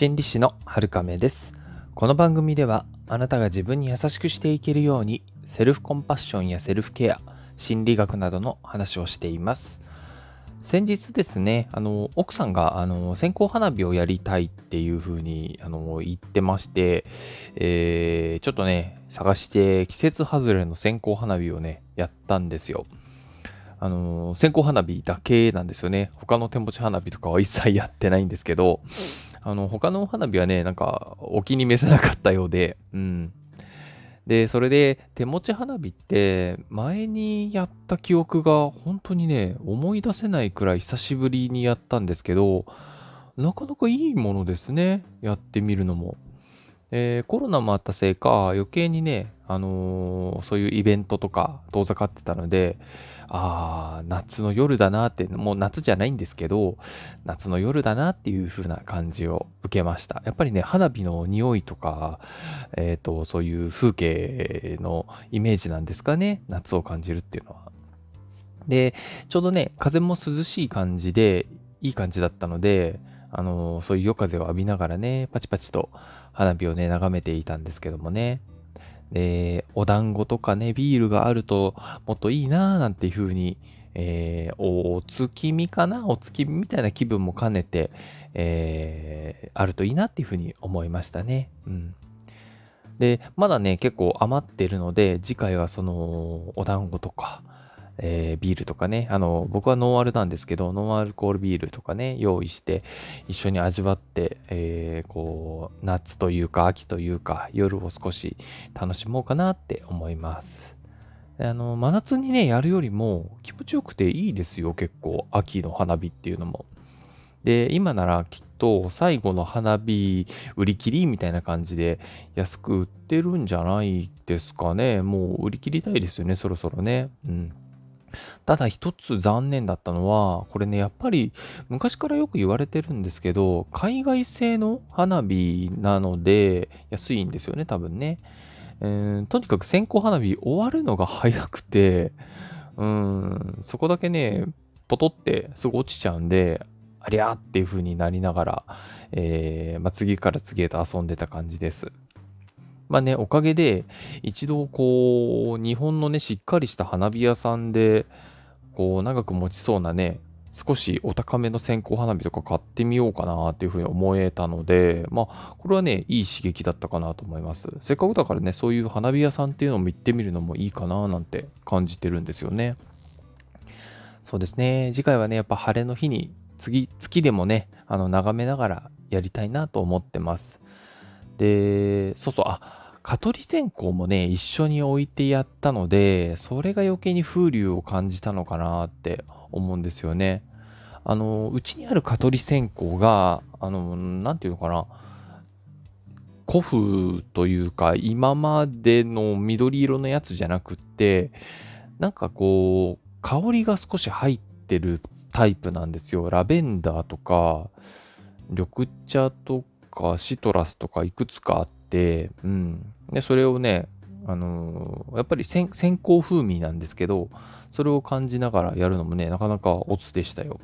心理師の春亀です。この番組ではあなたが自分に優しくしていけるようにセルフコンパッションやセルフケア心理学などの話をしています。先日ですねあの奥さんがあの線香花火をやりたいっていうふうにあの言ってまして、えー、ちょっとね探して季節外れの線香花火をねやったんですよ。あの線香花火だけなんですよね。他の手持ち花火とかは一切やってないんですけどあの他の花火はねなんかお気に召せなかったようでうんで、それで手持ち花火って前にやった記憶が本当にね、思い出せないくらい久しぶりにやったんですけど、なかなかいいものですね。やってみるのも。えー、コロナもあったせいか余計にね、あのー、そういうイベントとか遠ざかってたのでああ夏の夜だなってもう夏じゃないんですけど夏の夜だなっていう風な感じを受けました。やっぱりね花火の匂いとか、えーと、そういう風景のイメージなんですかね夏を感じるっていうのは。でちょうどね風も涼しい感じでいい感じだったのであの、そういう夜風を浴びながらねパチパチと花火をね、眺めていたんですけどもね。で、お団子とかね、ビールがあるともっといいなぁなんていう風に、えー、お月見かな？お月見みたいな気分も兼ねて、えー、あるといいなっていう風に思いましたね。うん。で、まだね、結構余ってるので、次回はその、お団子とか、えー、ビールとかね、あの、僕はノンアルなんですけど、ノンアルコールビールとかね、用意して、一緒に味わって、えー、こう、夏というか、秋というか、夜を少し楽しもうかなって思います。あの、真夏にね、やるよりも気持ちよくていいですよ、結構、秋の花火っていうのも。で、今ならきっと最後の花火売り切りみたいな感じで安く売ってるんじゃないですかね。もう売り切りたいですよね、そろそろね。うん。ただ一つ残念だったのは、これね、やっぱり昔からよく言われてるんですけど、海外製の花火なので安いんですよね、多分ね。えー、とにかく線香花火終わるのが早くて、うん、そこだけね、ポトってすぐ落ちちゃうんで、ありゃーっていう風になりながら、えーまあ、次から次へと遊んでた感じです。まあね、おかげで、一度こう、日本のね、しっかりした花火屋さんで、こう、長く持ちそうなね、少しお高めの線香花火とか買ってみようかなっていうふうに思えたので、まあ、これはね、いい刺激だったかなと思います。せっかくだからね、そういう花火屋さんっていうのも行ってみるのもいいかななんて感じてるんですよね。そうですね、次回はね、やっぱ晴れの日に、次、月でもね、あの、眺めながらやりたいなと思ってます。で、そうそう、あ、蚊取り線香もね、一緒に置いてやったので、それが余計に風流を感じたのかなって思うんですよね。あの、うちにある蚊取り線香が、あの、なんていうのかな、古風というか、今までの緑色のやつじゃなくって、なんかこう、香りが少し入ってるタイプなんですよ。ラベンダーとか、緑茶とかシトラスとかいくつかあって、うん。で、それをね、あのー、やっぱり先行風味なんですけど、それを感じながらやるのもね、なかなかオツでしたよ。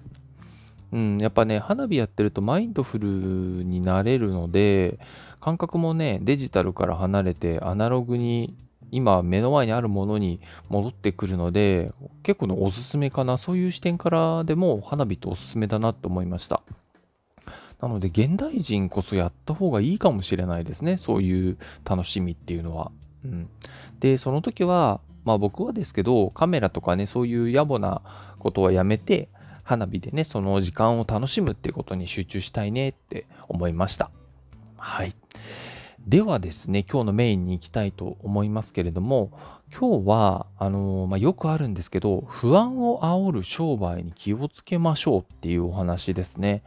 うん、やっぱね、花火やってるとマインドフルになれるので、感覚もね、デジタルから離れてアナログに今目の前にあるものに戻ってくるので、結構のおすすめかな。そういう視点からでも花火っておすすめだなと思いました。なので、現代人こそやった方がいいかもしれないですね。そういう楽しみっていうのは。うん、で、その時は、まあ僕はですけど、カメラとかね、そういう野暮なことはやめて、花火でね、その時間を楽しむっていうことに集中したいねって思いました。はい。ではですね、今日のメインに行きたいと思いますけれども、今日は、あの、まあ、よくあるんですけど、不安を煽る商売に気をつけましょうっていうお話ですね。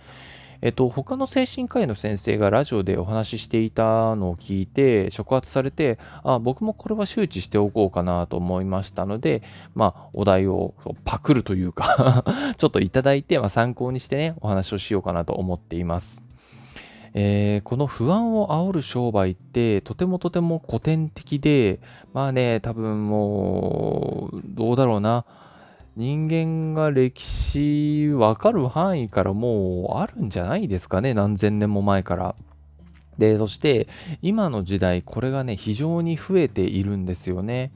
えっと、他の精神科医の先生がラジオでお話ししていたのを聞いて、触発されて、あ僕もこれは周知しておこうかなと思いましたので、まあ、お題をパクるというか ちょっといただいて、まあ、参考にしてね、お話をしようかなと思っています。えー、この不安を煽る商売ってとてもとても古典的で、まあね、多分もう、どうだろうな。人間が歴史分かる範囲からもうあるんじゃないですかね、何千年も前から。で、そして今の時代、これがね、非常に増えているんですよね。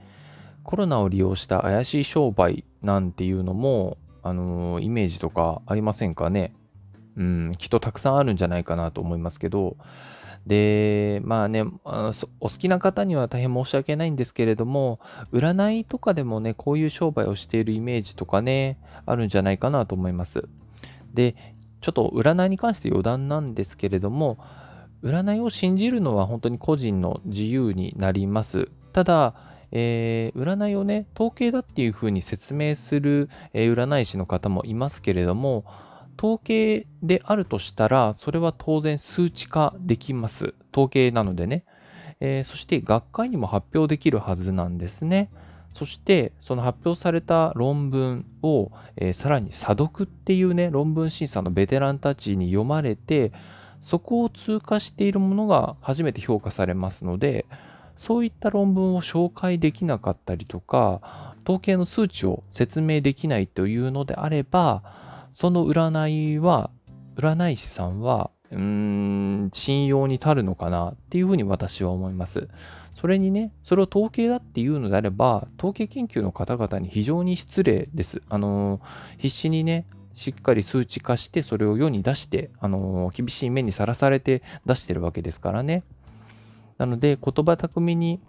コロナを利用した怪しい商売なんていうのも、あの、イメージとかありませんかね？うん、きっとたくさんあるんじゃないかなと思いますけど、で、まあね、お好きな方には大変申し訳ないんですけれども、占いとかでもね、こういう商売をしているイメージとかね、あるんじゃないかなと思います。で、ちょっと占いに関して余談なんですけれども、占いを信じるのは本当に個人の自由になります。ただ、えー、占いをね、統計だっていうふうに説明する、えー、占い師の方もいますけれども、統計であるとしたら、それは当然数値化できます。統計なのでね。えー、そして学会にも発表できるはずなんですね。そして、その発表された論文を、えー、さらに査読っていうね、論文審査のベテランたちに読まれて、そこを通過しているものが初めて評価されますので、そういった論文を紹介できなかったりとか、統計の数値を説明できないというのであれば、その占いは、占い師さんは、うーん、信用に足るのかなっていうふうに私は思います。それにね、それを統計だっていうのであれば、統計研究の方々に非常に失礼です。あの、必死にね、しっかり数値化して、それを世に出して、あの、厳しい目にさらされて出してるわけですからね。なので、言葉巧みに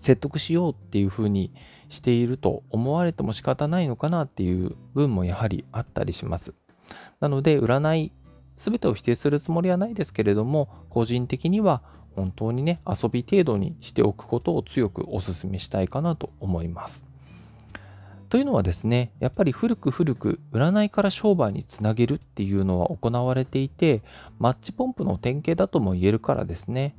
説得しようっていうふうにしていると思われても仕方ないのかなっていう分もやはりあったりします。なので、占い、全てを否定するつもりはないですけれども、個人的には本当にね、遊び程度にしておくことを強くお勧めしたいかなと思います。というのはですね、やっぱり古く古く占いから商売につなげるっていうのは行われていて、マッチポンプの典型だとも言えるからですね。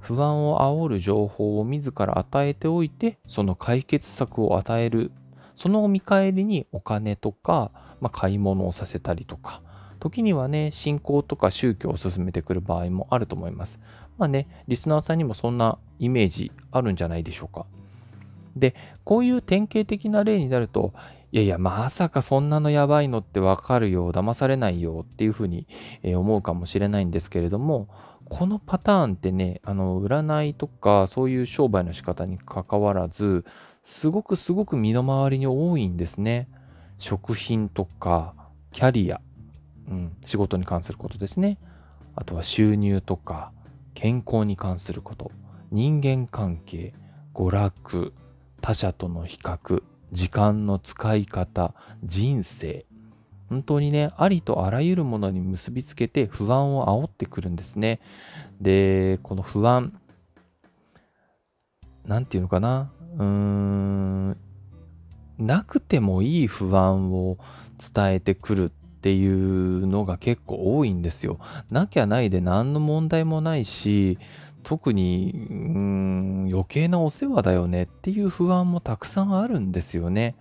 不安を煽る情報を自ら与えておいて、その解決策を与える。その見返りにお金とか、まあ、買い物をさせたりとか、時にはね、信仰とか宗教を進めてくる場合もあると思います。まあね、リスナーさんにもそんなイメージあるんじゃないでしょうか。で、こういう典型的な例になると、いやいや、まさかそんなのやばいのってわかるよ、騙されないよっていうふうに思うかもしれないんですけれども、このパターンってね、あの、占いとかそういう商売の仕方にかかわらず、すごくすごく身の回りに多いんですね。食品とか、キャリア、うん、仕事に関することですね。あとは収入とか、健康に関すること、人間関係、娯楽、他者との比較、時間の使い方、人生、本当にね、ありとあらゆるものに結びつけて不安を煽ってくるんですね。で、この不安、なんていうのかな、うーん、なくてもいい不安を伝えてくるっていうのが結構多いんですよ。なきゃないで何の問題もないし、特に、うーん、余計なお世話だよねっていう不安もたくさんあるんですよね。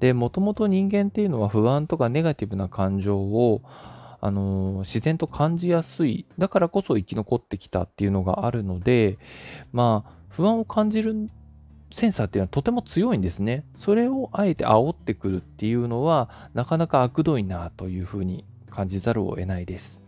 で、もともと人間っていうのは不安とかネガティブな感情を、あの自然と感じやすい。だからこそ生き残ってきたっていうのがあるので、まあ、不安を感じるセンサーっていうのはとても強いんですね。それをあえて煽ってくるっていうのは、なかなか悪どいなというふうに感じざるを得ないです。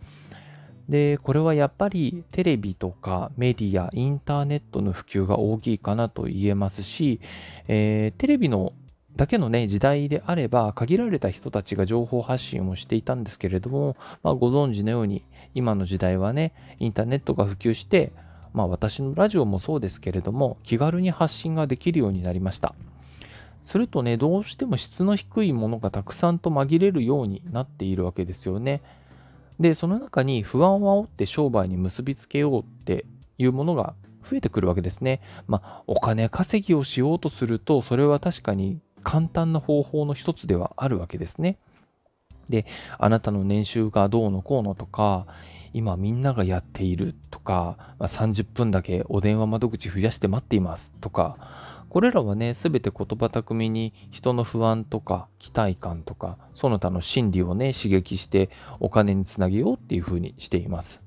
で、これはやっぱりテレビとかメディア、インターネットの普及が大きいかなと言えますし、えー、テレビのだけのね、時代であれば、限られた人たちが情報発信をしていたんですけれども、まあ、ご存知のように、今の時代はね、インターネットが普及して、まあ、私のラジオもそうですけれども、気軽に発信ができるようになりました。するとね、どうしても質の低いものがたくさんと紛れるようになっているわけですよね。で、その中に不安を煽って商売に結びつけようっていうものが増えてくるわけですね。まあ、お金稼ぎをしようとすると、それは確かに簡単な方法の一つではあるわけですね。で、あなたの年収がどうのこうのとか、今みんながやっているとか、まあ、30分だけお電話窓口増やして待っていますとか、これらはね、すべて言葉巧みに人の不安とか期待感とか、その他の心理をね、刺激してお金につなげようっていうふうにしています。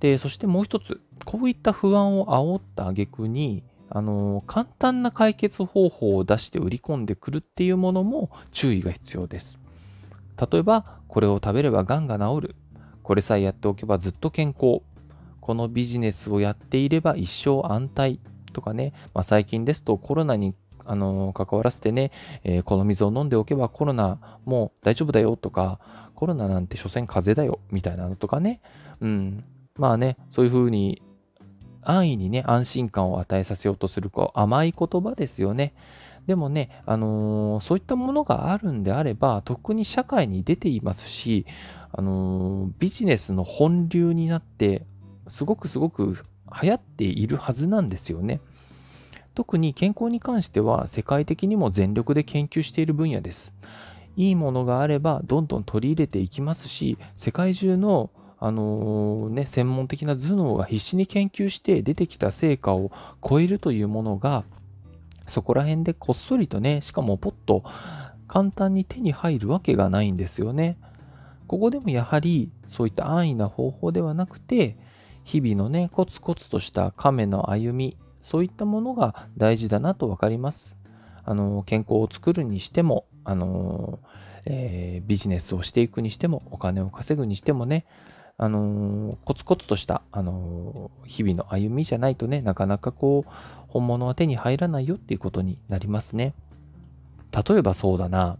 で、そしてもう一つ、こういった不安を煽った挙句に、あの簡単な解決方法を出して売り込んでくるっていうものも注意が必要です。例えば、これを食べれば癌が治る。これさえやっておけばずっと健康。このビジネスをやっていれば一生安泰。とかね、まあ、最近ですとコロナにあの関わらせてね、えー、この水を飲んでおけばコロナもう大丈夫だよ。とか、コロナなんて所詮風邪だよ。みたいなのとかね、うん、まあね、そういうふうに安易にね、安心感を与えさせようとするこう甘い言葉ですよね。でもね、あのー、そういったものがあるんであれば、特に社会に出ていますし、あのー、ビジネスの本流になって、すごくすごく流行っているはずなんですよね。特に健康に関しては世界的にも全力で研究している分野です。いいものがあればどんどん取り入れていきますし、世界中のあの、ね、専門的な頭脳が必死に研究して出てきた成果を超えるというものがそこら辺でこっそりとね、しかもポッと簡単に手に入るわけがないんですよね。ここでもやはりそういった安易な方法ではなくて、日々のね、コツコツとした亀の歩み、そういったものが大事だなと分かります。あの、健康を作るにしても、あの、えー、ビジネスをしていくにしても、お金を稼ぐにしてもね、あのコツコツとした、あの日々の歩みじゃないとね、なかなかこう、本物は手に入らないよっていうことになりますね。例えばそうだな、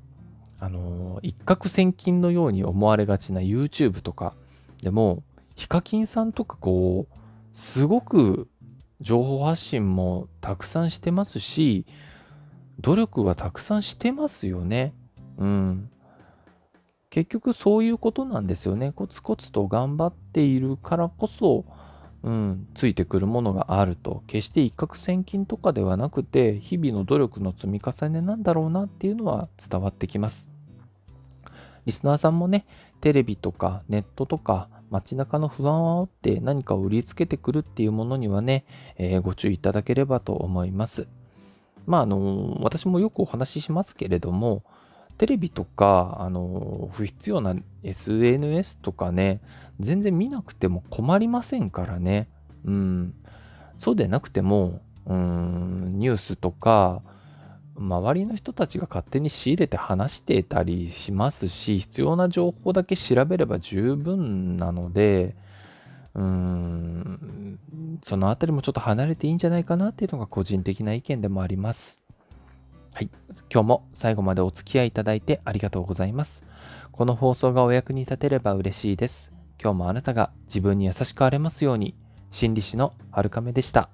あの一攫千金のように思われがちな YouTube とかでも、ヒカキンさんとかこう、すごく情報発信もたくさんしてますし、努力はたくさんしてますよね。うん。結局そういうことなんですよね。コツコツと頑張っているからこそ、うん、ついてくるものがあると。決して一攫千金とかではなくて、日々の努力の積み重ねなんだろうなっていうのは伝わってきます。リスナーさんもね、テレビとかネットとか街中の不安を煽って何かを売りつけてくるっていうものにはね、えー、ご注意いただければと思います。まあ、あの、私もよくお話ししますけれども、テレビとか、あの、不必要な SNS とかね、全然見なくても困りませんからね。うん。そうでなくても、うん、ニュースとか、周りの人たちが勝手に仕入れて話していたりしますし、必要な情報だけ調べれば十分なので、うーん、そのあたりもちょっと離れていいんじゃないかなっていうのが個人的な意見でもあります。はい。今日も最後までお付き合いいただいてありがとうございます。この放送がお役に立てれば嬉しいです。今日もあなたが自分に優しくあれますように、心理師のはるかめでした。